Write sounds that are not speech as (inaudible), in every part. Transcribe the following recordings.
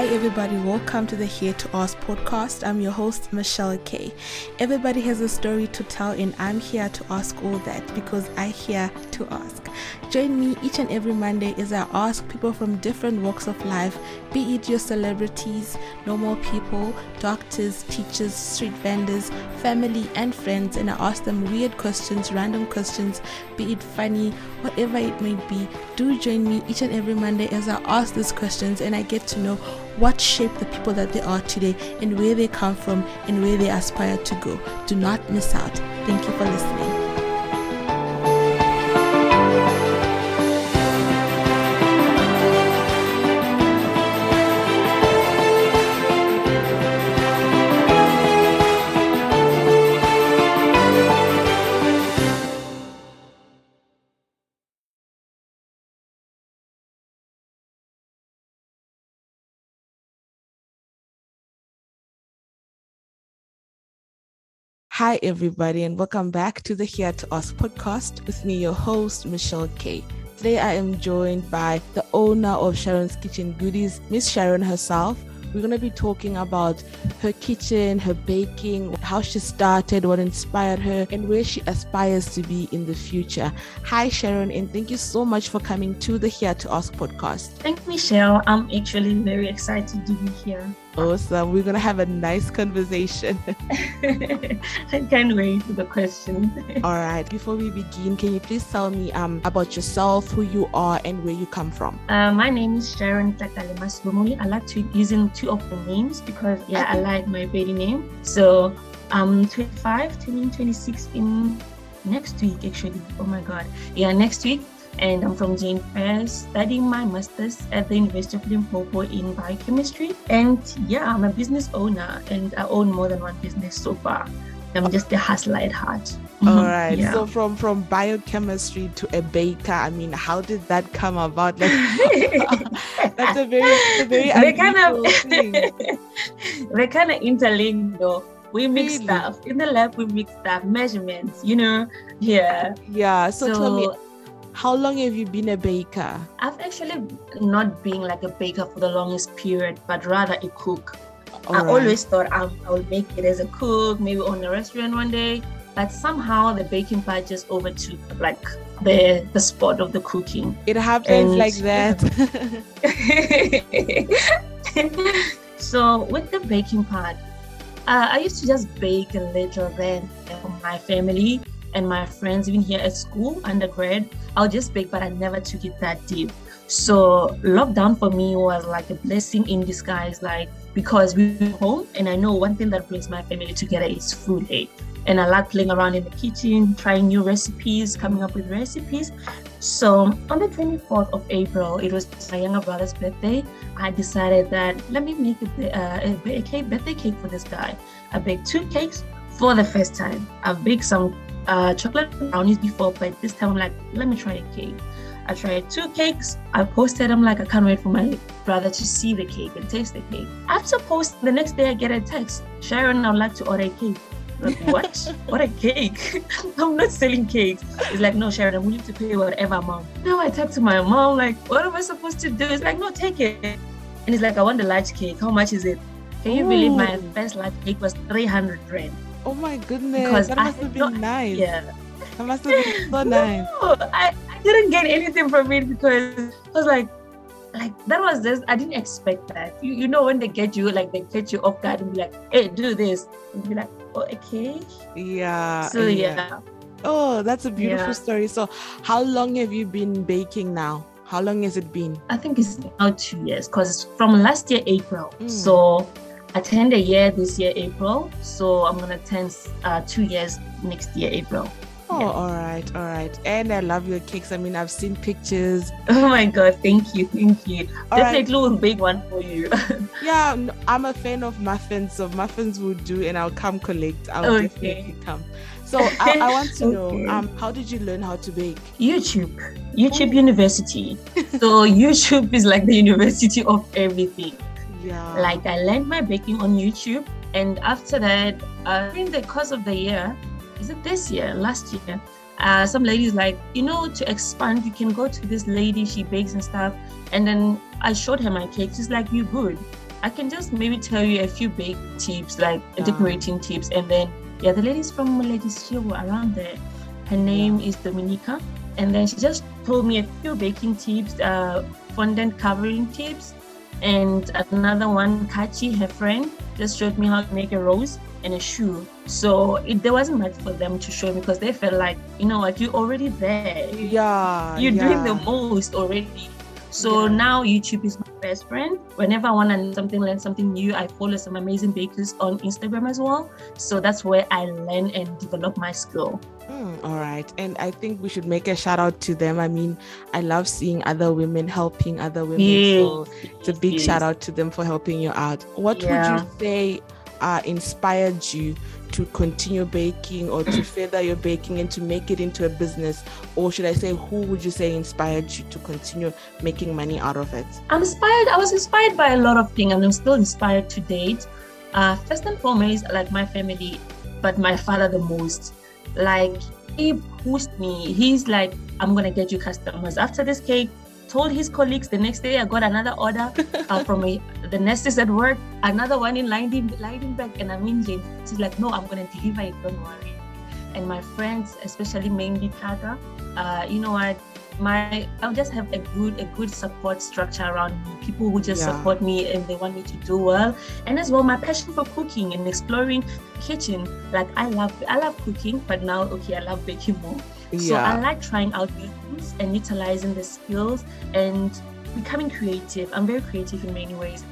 Hi, everybody. Welcome to the Here to Ask podcast. I'm your host, Michelle Kay. Everybody has a story to tell, and I'm here to ask all that because I here to ask. Join me each and every Monday as I ask people from different walks of life, be it your celebrities, normal people, doctors, teachers, street vendors, family, and friends, and I ask them weird questions, random questions, be it funny, whatever it may be. Do join me each and every Monday as I ask these questions and I get to know what shaped the people that they are today and where they come from and where they aspire to go. Do not miss out. Thank you for listening. Hi, everybody, and welcome back to the Here to Ask podcast with me, your host, Michelle K. Today, I am joined by the owner of Sharon's Kitchen Goodies, Miss Sharon herself. We're going to be talking about her kitchen, her baking, how she started, what inspired her, and where she aspires to be in the future. Hi, Sharon, and thank you so much for coming to the Here to Ask podcast. Thank you, Michelle. I'm actually very excited to be here. Awesome. We're going to have a nice conversation. (laughs) (laughs) I can't wait for the question. (laughs) All right. Before we begin, can you please tell me um, about yourself, who you are, and where you come from? Uh, my name is Sharon Takalemas I like to using two of the names because, yeah. I like my baby name. So I'm 25, turning 26 in next week, actually. Oh my God. Yeah, next week and I'm from Jane Furse studying my master's at the University of Limpopo in biochemistry. And yeah, I'm a business owner and I own more than one business so far. I'm just a hustler at heart. All mm-hmm. right. Yeah. So from from biochemistry to a baker, I mean, how did that come about? Like, (laughs) that's a very, a very they kind of (laughs) they kind of interlinked though. We mix really? stuff in the lab. We mix stuff, measurements. You know, yeah. Yeah. So, so tell me, how long have you been a baker? I've actually not been like a baker for the longest period, but rather a cook. All I right. always thought I, I would make it as a cook, maybe on a restaurant one day, but somehow the baking part just overtook like the the spot of the cooking. It happens and, like that. (laughs) so with the baking part, uh, I used to just bake a little then for my family and my friends, even here at school, undergrad, I'll just bake, but I never took it that deep. So lockdown for me was like a blessing in disguise, like because we were home and I know one thing that brings my family together is food. Eh? And I like playing around in the kitchen, trying new recipes, coming up with recipes. So on the 24th of April, it was my younger brother's birthday. I decided that let me make a, uh, a, cake, birthday cake for this guy. I baked two cakes for the first time. I've baked some uh, chocolate brownies before, but this time I'm like, let me try a cake. I tried two cakes. I posted. I'm like, I can't wait for my brother to see the cake and taste the cake. After post, the next day I get a text. Sharon, I'd like to order a cake. Like, what? what a cake? (laughs) I'm not selling cakes. It's like, no, Sharon, I'm willing to pay whatever amount. Now I talk to my mom, like, what am I supposed to do? It's like, no, take it. And it's like, I want the large cake. How much is it? Can you Ooh. believe my first large cake was 300 rand? Oh my goodness. Because that must I have been nice. Yeah. That must have been so (laughs) nice. No, I, I didn't get anything from it because I was like, like that was just I didn't expect that. You, you know when they get you like they get you off guard and be like, hey, do this. And be like, oh okay. Yeah. So yeah. yeah. Oh, that's a beautiful yeah. story. So how long have you been baking now? How long has it been? I think it's now two years because from last year April. Mm. So I turned a year this year, April. So I'm gonna turn uh, two years next year, April. Oh, yeah. all right, all right. And I love your cakes. I mean, I've seen pictures. (laughs) Oh my god, thank you, thank you. All Definitely right. a big one for you. (laughs) yeah, I'm a fan of muffins, so muffins will do, and I'll come collect. I'll okay. definitely come. So I, I want to (laughs) okay. know, um, how did you learn how to bake? YouTube, YouTube Ooh. University. so YouTube is like the university of everything. Yeah. Like I learned my baking on YouTube, and after that, uh, in the course of the year, is it this year, last year? Uh, some ladies like, you know, to expand, you can go to this lady, she bakes and stuff. And then I showed her my cake. She's like, you good. I can just maybe tell you a few bake tips, like Yeah. decorating tips, and then yeah, the ladies from Ladies Show were around there. Her name is Dominica, and then she just told me a few baking tips, uh, fondant covering tips, and another one, Kachi, her friend, just showed me how to make a rose and a shoe. So it, there wasn't much for them to show because they felt like, you know what, you're already there. Yeah. You're doing the most already. So Yeah. now YouTube is my best friend. Whenever I want to learn something, learn something new, I follow some amazing bakers on Instagram as well. So that's where I learn and develop my skill. Hmm, all right. And I think we should make a shout out to them. I mean, I love seeing other women helping other women. So it's a big shout out to them for helping you out. What Yeah. would you say uh, inspired you to continue baking or to further your baking and to make it into a business? Or should I say, who would you say inspired you to continue making money out of it? I'm inspired. I was inspired by a lot of things, and I'm still inspired to date. Uh, first and foremost, like my family, but my father the most. Like he pushed me. He's like, "I'm gonna get you customers after this cake." Told his colleagues the next day. I got another order uh, from a, the nurses at work. Another one in back, and I'm in Jane. She's like, "No, I'm gonna deliver it. Don't worry." And my friends, especially mainly Tata, uh, you know what? my I'll just have a good a good support structure around me. People who just Yeah. support me and they want me to do well. And as well my passion for cooking and exploring kitchen. Like I love I love cooking, but now okay, I love baking more. So I like trying out new things and utilizing the skills and becoming creative. I'm very creative in many ways.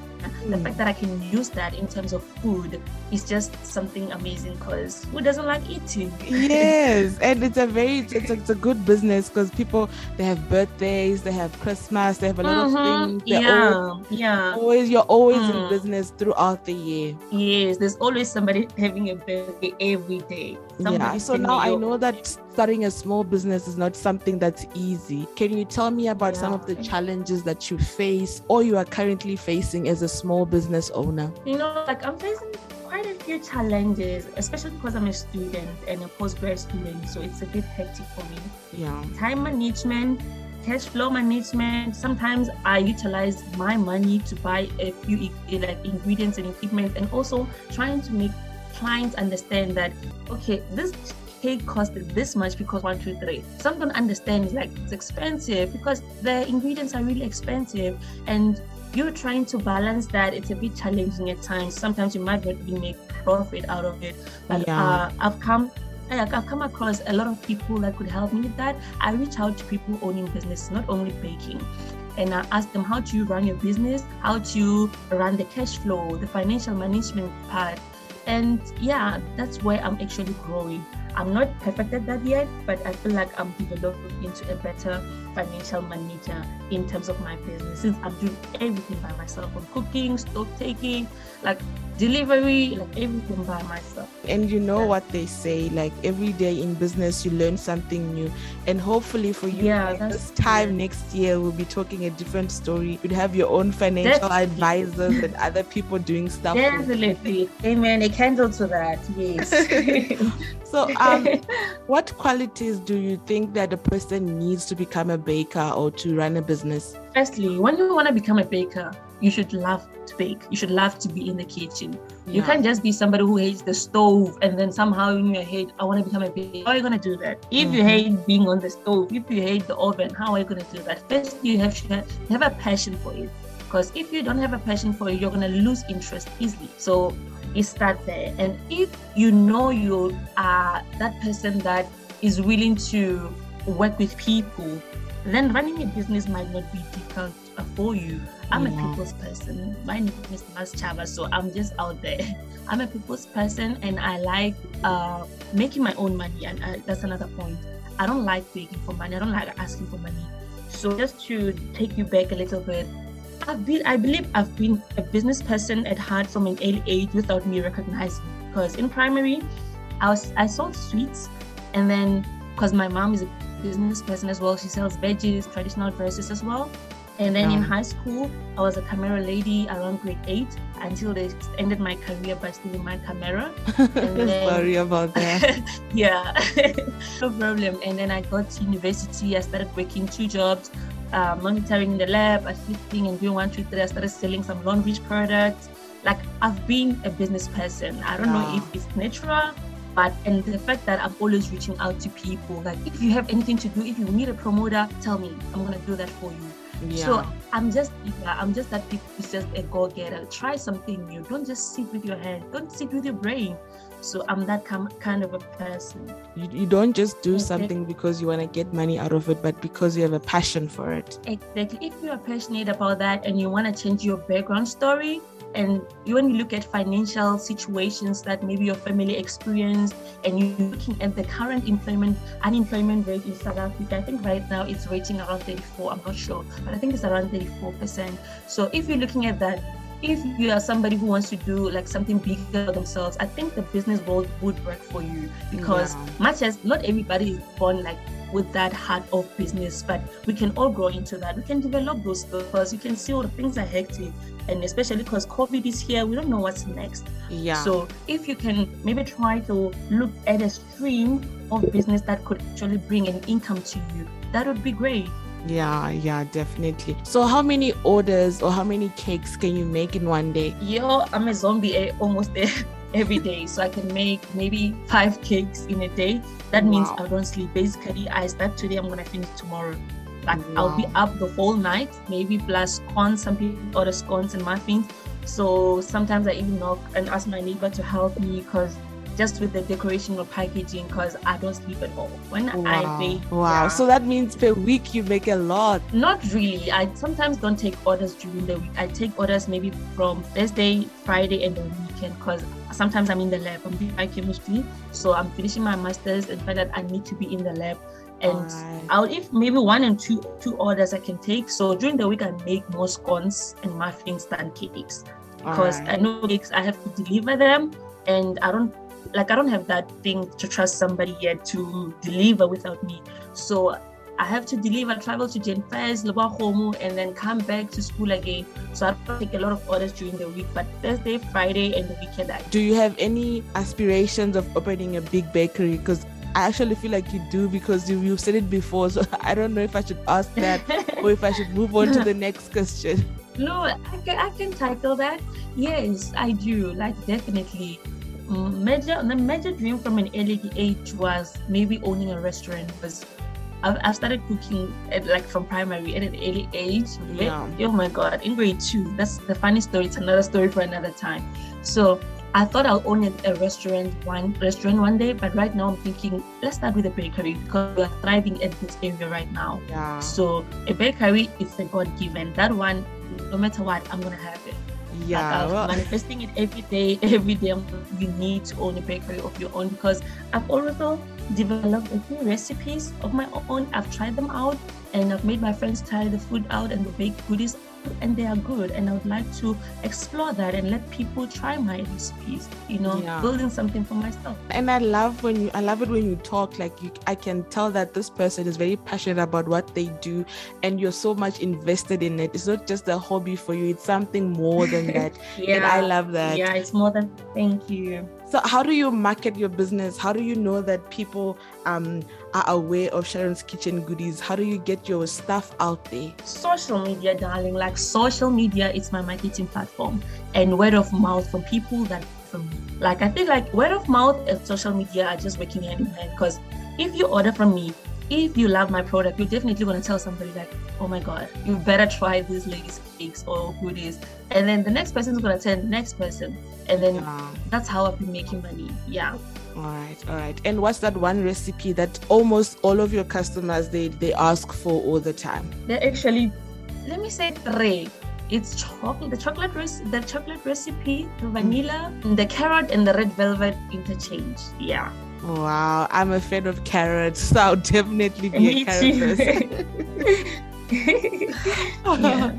The Mm. fact that I can use that in terms of food is just something amazing because who doesn't like eating? yes (laughs) and it's a very it's, it's, a, good business because people they have birthdays they have christmas they have a lot of Mhm. things they're Yeah, yeah. always you're always in Mm. business throughout the year Yes, there's always somebody (laughs) having a birthday every day. yeah so now i know that starting a small business is not something that's easy can you tell me about some of the challenges that you face or you are currently facing as a small business owner you know, like I'm facing quite a few challenges, especially because I'm a student and a postgrad student. So it's a bit hectic for me. yeah Time management, cash flow management. Sometimes I utilize my money to buy a few eh, like ingredients and equipment, and also trying to make clients understand that okay, this cake costed this much because one, two, three. Some don't understand it's like it's expensive because the ingredients are really expensive and you're trying to balance that. It's a bit challenging at times. Sometimes you might not even make profit out of it. But Yeah. uh, I've come like I've come across a lot of people that could help me with that. I reach out to people owning business, not only baking. And I ask them how do you run your business, how to run the cash flow, the financial management part. And yeah, that's where I'm actually growing. I'm not perfect at that yet, but I feel like I'm developing into a better financial manager in terms of my business. Since I'm doing everything by myself, from cooking, stock taking, like delivery, like everything by myself. and you know Yeah. what they say like every day in business you learn something new and hopefully for you Yeah, like, this time true. next year we'll be talking a different story you'd have your own financial Definitely. advisors and (laughs) other people doing stuff. Definitely. Amen. A candle to that. Yes. (laughs) (laughs) so um (laughs) what qualities do you think that a person needs to become a baker or to run a business Firstly, when you want to become a baker, you should love to bake. You should love to be in the kitchen. You can't just be somebody who hates the stove and then somehow in your head, I want to become a baker. How are you going to do that? If you Mhm. hate being on the stove, if you hate the oven, how are you going to do that? First, you have to have a passion for it. Because if you don't have a passion for it, you're going to lose interest easily. So you start there. And if you know you are that person that is willing to work with people, then running a business might not be difficult for you. I'm Yeah. a people's person. My name is Mas Chava, so I'm just out there. (laughs) I'm a people's person, and I like uh, making my own money. And uh, that's another point. I don't like begging for money. I don't like asking for money. So just to take you back a little bit, I've been. I believe I've been a business person at heart from an early age without me recognizing. Because in primary, I was I sold sweets, and then because my mom is a business person as well. She sells veggies, traditional dresses as well. And then in high school, I was a camera lady around grade eight until they ended my career by stealing my camera. (laughs) then- sorry about that (laughs) yeah, (laughs) no problem. And then I got to university. I started working two jobs, uh, monitoring in the lab, assisting and doing one, two, three. I started selling some laundry products. Like I've been a business person. I don't know if it's natural, but and the fact that I'm always reaching out to people. Like if you have anything to do, if you need a promoter, tell me. I'm gonna do that for you. Yeah. So I'm just yeah, I'm just that people who's just a go-getter. Try something new. Don't just sit with your head. Don't sit with your brain. So I'm that kind of a person. You, you don't just do something because you want to get money out of it, but because you have a passion for it. Exactly. If you are passionate about that and you want to change your background story, and you when you look at financial situations that maybe your family experienced and you're looking at the current employment unemployment rate in south africa i think right now it's rating around 34 i'm not sure but i think it's around 34 percent so if you're looking at that if you are somebody who wants to do like something bigger for themselves, I think the business world would work for you because yeah. much as not everybody is born like with that heart of business, but we can all grow into that. We can develop those because you can see all the things are hectic. And especially because COVID is here, we don't know what's next. Yeah. So if you can maybe try to look at a stream of business that could actually bring an income to you, that would be great. Yeah, yeah, definitely. So, how many orders or how many cakes can you make in one day? Yo, I'm a zombie eh, almost there (laughs) every day. So, I can make maybe five cakes in a day. That wow. means I don't sleep. Basically, I start today, I'm going to finish tomorrow. Like, wow. I'll be up the whole night, maybe plus scones. Some people order scones and muffins. So, sometimes I even knock and ask my neighbor to help me because just with the decoration or packaging because I don't sleep at all. When wow. I bake. Wow. Yeah, so that means per week you make a lot. Not really. I sometimes don't take orders during the week. I take orders maybe from Thursday, Friday, and the weekend because sometimes I'm in the lab. I'm doing biochemistry. So I'm finishing my master's and find that I need to be in the lab. And right. I'll if maybe one and two two orders I can take. So during the week I make more scones and muffins than cakes. Because right. I know cakes I have to deliver them and I don't like I don't have that thing to trust somebody yet to deliver without me. So I have to deliver, travel to Jane Furse, and then come back to school again. So I take a lot of orders during the week, but Thursday, Friday, and the weekend. I do you have any aspirations of opening a big bakery? Because I actually feel like you do because you, you've said it before. So (laughs) I don't know if I should ask that (laughs) or if I should move on to the next question. No, I can, I can tackle that. Yes, I do. Like, definitely major the major dream from an early age was maybe owning a restaurant because I've, I've started cooking at like from primary at an early age. Yeah. Oh my god, in grade two. That's the funny story. It's another story for another time. So I thought I'll own a, a restaurant one restaurant one day, but right now I'm thinking let's start with a bakery because we are thriving at this area right now. Yeah. So a bakery is a God given. That one, no matter what, I'm gonna have it yeah uh, well. manifesting it every day (laughs) every day um, you need to own a bakery of your own because i've also developed a few recipes of my own i've tried them out and i've made my friends try the food out and the baked goodies and they are good and i would like to explore that and let people try my recipes you know yeah. building something for myself. And i love when you i love it when you talk like you i can tell that this person is very passionate about what they do and you're so much invested in it. It's not just a hobby for you it's something more than (laughs) that. Yeah and i love that. Yeah it's more than thank you so, how do you market your business? How do you know that people um, are aware of Sharon's Kitchen goodies? How do you get your stuff out there? Social media, darling. Like social media, it's my marketing platform, and word of mouth from people that from. Like I think like word of mouth and social media are just working hand in hand. Because if you order from me, if you love my product, you're definitely going to tell somebody like, oh my God, you better try these lady's cakes or goodies. And then the next person is going to tell the next person. And then that's how I've been making money. Yeah. All right, all right. And what's that one recipe that almost all of your customers they they ask for all the time? They're actually, let me say three. It's chocolate, the chocolate recipe, the chocolate recipe, the vanilla, the carrot, and the red velvet interchange. Yeah. Wow, I'm a fan of carrots, so I'll definitely be Me a carrot person. (laughs) (laughs) yeah.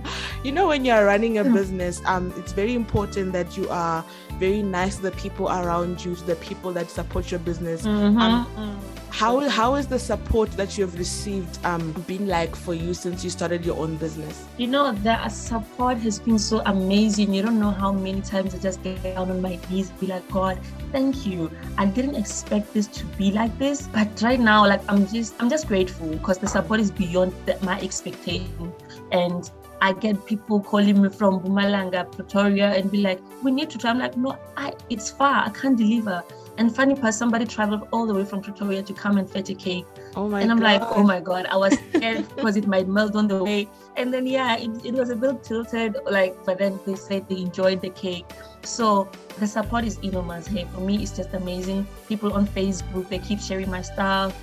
you know when you're running a business um it's very important that you are very nice to the people around you to the people that support your business Mhm, um, mm. how how is the support that you have received um been like for you since you started your own business You know, the support has been so amazing. You don't know how many times I just get down on my knees, be like, God, thank you. I didn't expect this to be like this, but right now, like I'm just, I'm just grateful because the support is beyond the, my expectation, and I get people calling me from Mpumalanga, Pretoria, and be like, we need to try. I'm like, no, I, it's far. I can't deliver. And funny part, somebody traveled all the way from Pretoria to come and fetch a cake oh my and I'm like, oh my god, I was scared because it might melt on the way. And then yeah, it, it was a bit tilted, like, but then they said they enjoyed the cake. So the support is enormous. Hey, for me, it's just amazing. People on Facebook, they keep sharing my stuff.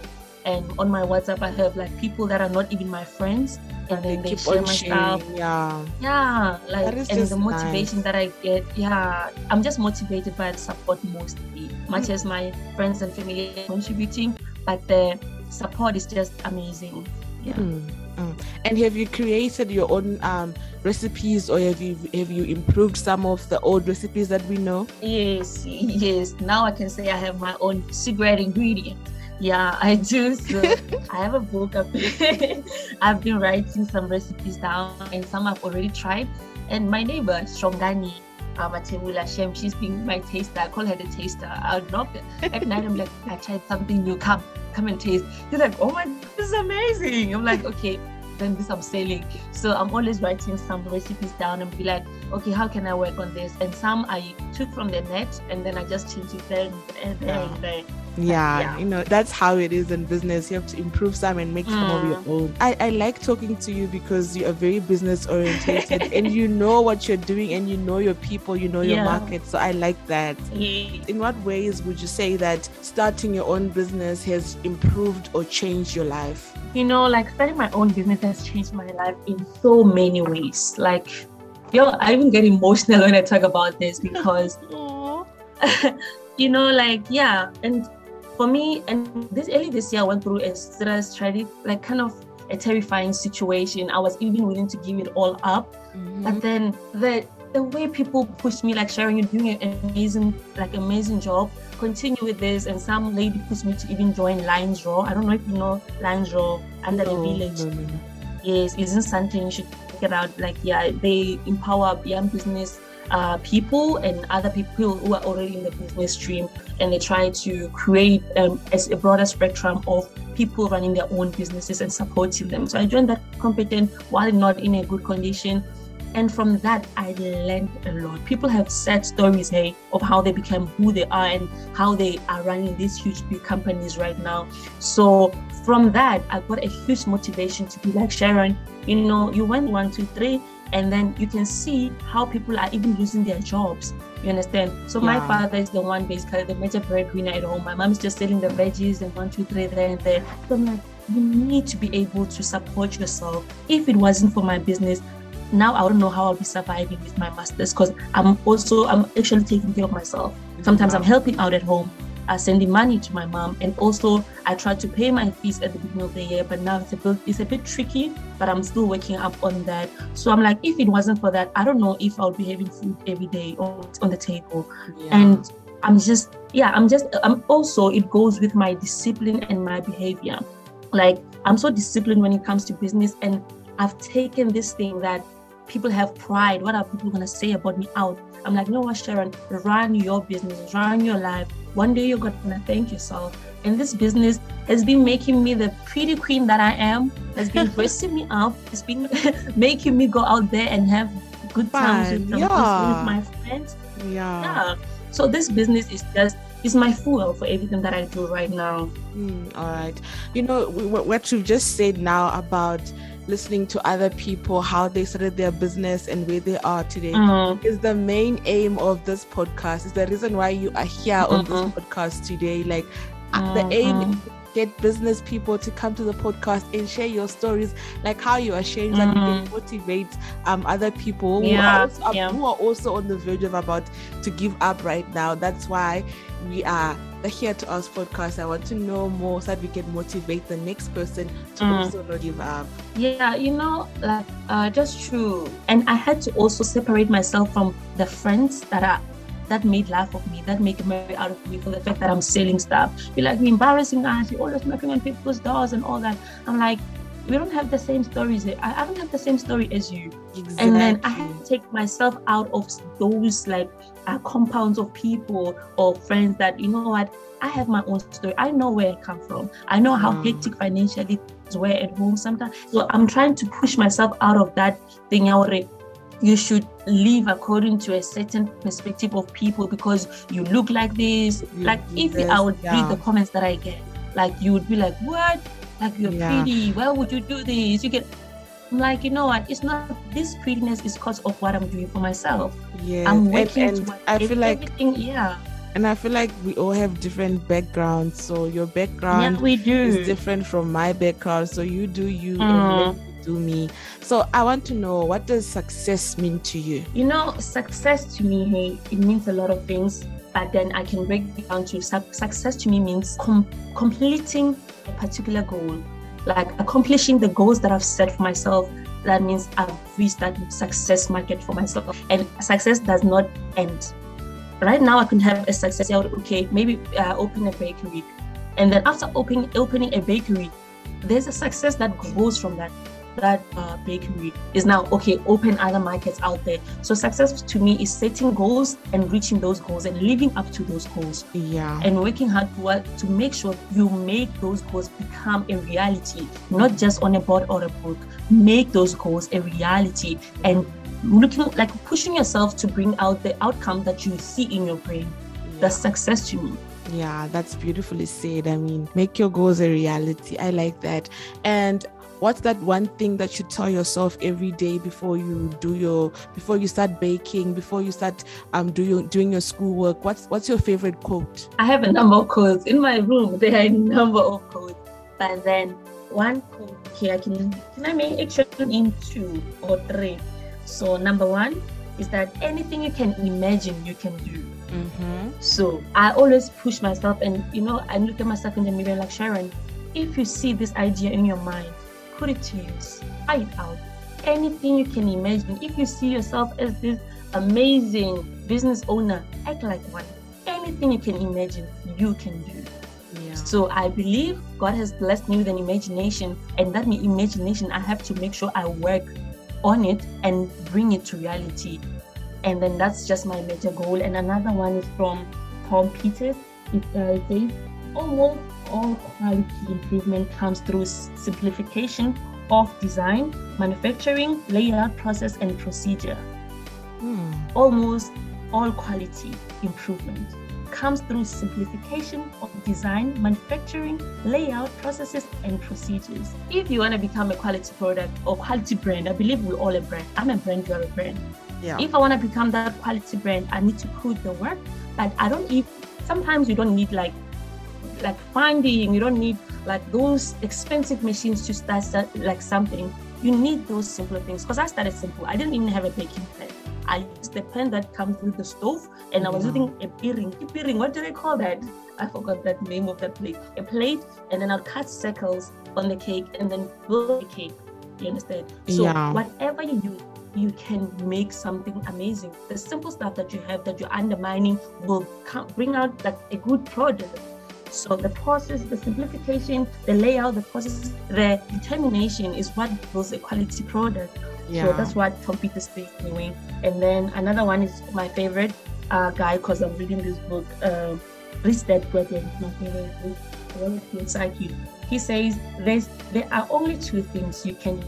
And on my WhatsApp, I have like people that are not even my friends, and then they, keep share my stuff. yeah Yeah, like and the motivation nice. that I get, yeah, I'm just motivated by the support mostly, much as my friends and family are contributing, but the support is just amazing. Yeah. Mm, mm. And have you created your own um, recipes, or have you have you improved some of the old recipes that we know? Yes, yes. Now I can say I have my own secret ingredient. Yeah, I do. So I have a book. I've been, (laughs) I've been writing some recipes down, and some I've already tried. And my neighbor, Shongani, uh, Matebula Shem, she's been my taster. I call her the taster. I'll knock at night. I'm like, I tried something new. Come, come and taste. She's like, oh my, this is amazing. I'm like, okay, then this I'm selling. So I'm always writing some recipes down and be like, okay, how can I work on this? And some I took from the net and then I just changed it there and there and there. Yeah, Yeah. you know, that's how it is in business. You have to improve some and make some of Mm. your own. I, I like talking to you because you are very business orientated (laughs) and you know what you're doing and you know your people, you know your Yeah. market. So I like that. Yeah. In what ways would you say that starting your own business has improved or changed your life? You know, like starting my own business has changed my life in so many ways. Like, yo, I even get emotional when I talk about this because (laughs) (laughs) you know, like yeah, and for me, and this early this year, I went through a stress, tragic, like kind of a terrifying situation. I was even willing to give it all up, mm-hmm. but then the the way people pushed me, like Sharon, you're doing an amazing, like amazing job. Continue with this, and some lady pushed me to even join Lions Draw. I don't know if you know Lions Raw under the village. no, no, no. Yes, in something you should check it out. Like, yeah, they empower young business uh, people and other people who are already in the business stream, and they try to create um, as a broader spectrum of people running their own businesses and supporting them. So I joined that competent while not in a good condition. And from that, I learned a lot. People have sad stories, hey, of how they became who they are and how they are running these huge big companies right now. So from that, I got a huge motivation to be like Sharon. You know, you went one, two, three, and then you can see how people are even losing their jobs. You understand? So my father is the one basically the major breadwinner at home. My mom is just selling the veggies and one, two, three, there and there. So I'm like, you need to be able to support yourself. If it wasn't for my business, now I don't know how I'll be surviving with my masters because I'm also I'm actually taking care of myself. Sometimes I'm helping out at home, uh, sending money to my mom, and also I try to pay my fees at the beginning of the year. But now it's a bit it's a bit tricky, but I'm still working up on that. So I'm like, if it wasn't for that, I don't know if I would be having food every day or on the table. Yeah. And I'm just yeah, I'm just I'm also it goes with my discipline and my behavior. Like I'm so disciplined when it comes to business, and I've taken this thing that people have pride. What are people gonna say about me out? I'm like, no, what, Sharon, run your business, run your life. One day you're gonna thank yourself. And this business has been making me the pretty queen that I am, has been dressing me up, it's been (laughs) making me go out there and have good times with, Fun, yeah. with my friends. yeah. Yeah. So this business is just is my fuel for everything that I do right now. Mm, all right. You know, what you've just said now about listening to other people, how they started their business and where they are today. Mm, Is the main aim of this podcast. Is the reason why you are here on this Mhm. podcast today. Like uh, the aim get business people to come to the podcast and share your stories, like how you are sharing, so that you can Mhm. motivate um other people who, are also, um, yeah. who are also on the verge of about to give up right now. That's why we are the Here to Ask podcast. I want to know more so that we can motivate the next person to Mm. also not give up. Yeah, you know, like uh, just true. And I had to also separate myself from the friends that are that made life of me, that make a memory out of me for the fact that I'm selling stuff. You're like, embarrassing us, you're always knocking on people's doors and all that. I'm like, we don't have the same stories. I, I don't have the same story as you. Exactly. And then I had to take myself out of those like uh, compounds of people or friends that, you know what, I have my own story. I know where I come from. I know how Mm. hectic financially things were at home sometimes. So I'm trying to push myself out of that thing. Already. You should live according to a certain perspective of people because you look like this. You Like if this, I would yeah. read the comments that I get, like you would be like, What? Like you're Yeah. pretty. Why would you do this? You get I'm like, you know what? It's not this prettiness is because of what I'm doing for myself. Yeah. I'm and, working and towards I feel like everything, yeah, and I feel like we all have different backgrounds. So your background yeah, we do. is different from my background. So you do you Mm. Me. So I want to know what does success mean to you? You know, success to me, hey, it means a lot of things. But then I can break it down to suc success to me means com- completing a particular goal, like accomplishing the goals that I've set for myself. That means I've reached that success market for myself. And success does not end. Right now, I can have a success. Okay, maybe uh, open a bakery, and then after opening opening a bakery, there's a success that grows from that that uh, bakery is now okay open other markets out there so success to me is setting goals and reaching those goals and living up to those goals Yeah. and working hard to, work- to make sure you make those goals become a reality not just on a board or a book make those goals a reality and looking like pushing yourself to bring out the outcome that you see in your brain that's success to me Yeah, that's beautifully said. I mean, make your goals a reality. I like that. And what's that one thing that you tell yourself every day before you do your before you start baking, before you start um doing doing your schoolwork? What's what's your favorite quote? I have a number of quotes in my room. There are a number of quotes but then one quote here I can can I make action in two or three. So number one is that anything you can imagine you can do. Mm-hmm. So I always push myself, and you know I look at myself in the mirror like Sharon. If you see this idea in your mind, put it to use, try it out. Anything you can imagine. If you see yourself as this amazing business owner, act like one. Anything you can imagine, you can do. Yeah. So I believe God has blessed me with an imagination, and that imagination, I have to make sure I work on it and bring it to reality. And then that's just my major goal. And another one is from Tom Peters. It, uh, it says, almost all quality improvement comes through simplification of design, manufacturing, layout, process, and procedure Hmm. almost all quality improvement comes through simplification of design, manufacturing, layout, processes, and procedures. If you want to become a quality product or quality brand, I believe we're all a brand. I'm a brand, you're a brand. Yeah. If I want to become that quality brand, I need to put the work, but I don't need, sometimes you don't need like, like finding, you don't need like those expensive machines to start like something. You need those simple things. Because I started simple. I didn't even have a baking pan. I used the pan that comes with the stove, and I was mm-hmm. using a bearing. A bearing, what do they call that? I forgot that name of that plate. A plate, and then I'll cut circles on the cake and then build the cake. You understand? So Yeah. whatever you use, you can make something amazing. The simple stuff that you have that you're undermining will come, bring out like a good product. So the process, the simplification, the layout, the process, the determination is what builds a quality product. Yeah. So that's what Tom Peters says anyway. And then another one is my favorite uh, guy because I'm reading this book, uh, Rich Dad Poor Dad. My favorite book. I want to. He says there's there are only two things you can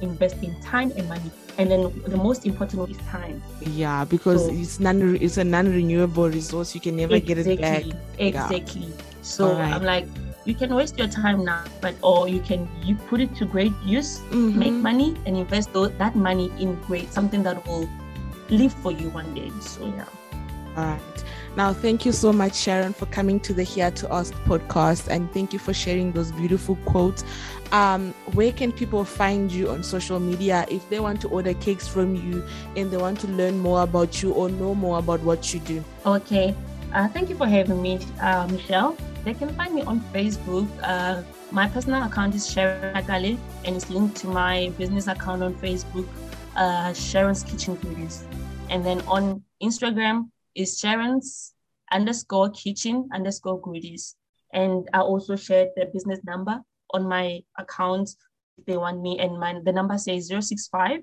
invest in time and money. And then the most important one is time. yeah, because So- it's non it's a non-renewable resource. You can never get it back. Exactly. So Alright. I'm like, you can waste your time now, but or you can you put it to great use, make Mhm. money and invest tho- that money in great something that will live for you one day. So yeah. All right. Now, thank you so much, Sharon, for coming to the Here to Ask podcast, and thank you for sharing those beautiful quotes. Um, where can people find you on social media if they want to order cakes from you and they want to learn more about you or know more about what you do? Okay. Uh, thank you for having me, uh, Michelle. They can find me on Facebook. Uh, my personal account is Sharon Akale, and it's linked to my business account on Facebook, uh, Sharon's Kitchen Goodies. And then on Instagram is Sharon's underscore kitchen underscore goodies. And I also shared the business number on my account if they want me. And my the number says 065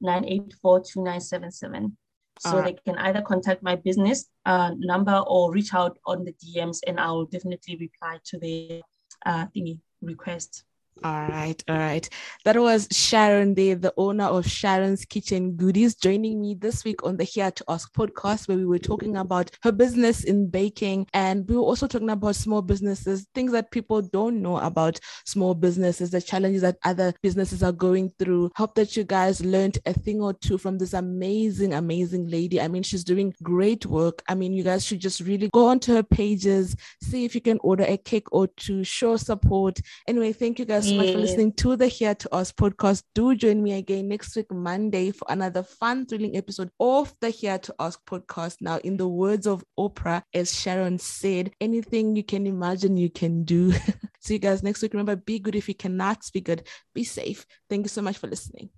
984 2977. So they can either contact my business uh, number or reach out on the DMs, and I will definitely reply to the uh, the request. All right, all right. That was Sharon Day, the owner of Sharon's Kitchen Goodies, joining me this week on the Here to Ask podcast, where we were talking about her business in baking. And we were also talking about small businesses, things that people don't know about small businesses, the challenges that other businesses are going through. Hope that you guys learned a thing or two from this amazing, amazing lady. I mean, she's doing great work. I mean, you guys should just really go onto her pages, see if you can order a cake or two, show support. Anyway, thank you guys so much for listening to the Here to Ask podcast. Do join me again next week, Monday, for another fun, thrilling episode of the Here to Ask podcast. Now, in the words of Oprah, as Sharon said, anything you can imagine, you can do. (laughs) See you guys next week. Remember, be good if you cannot be good. Be safe. Thank you so much for listening.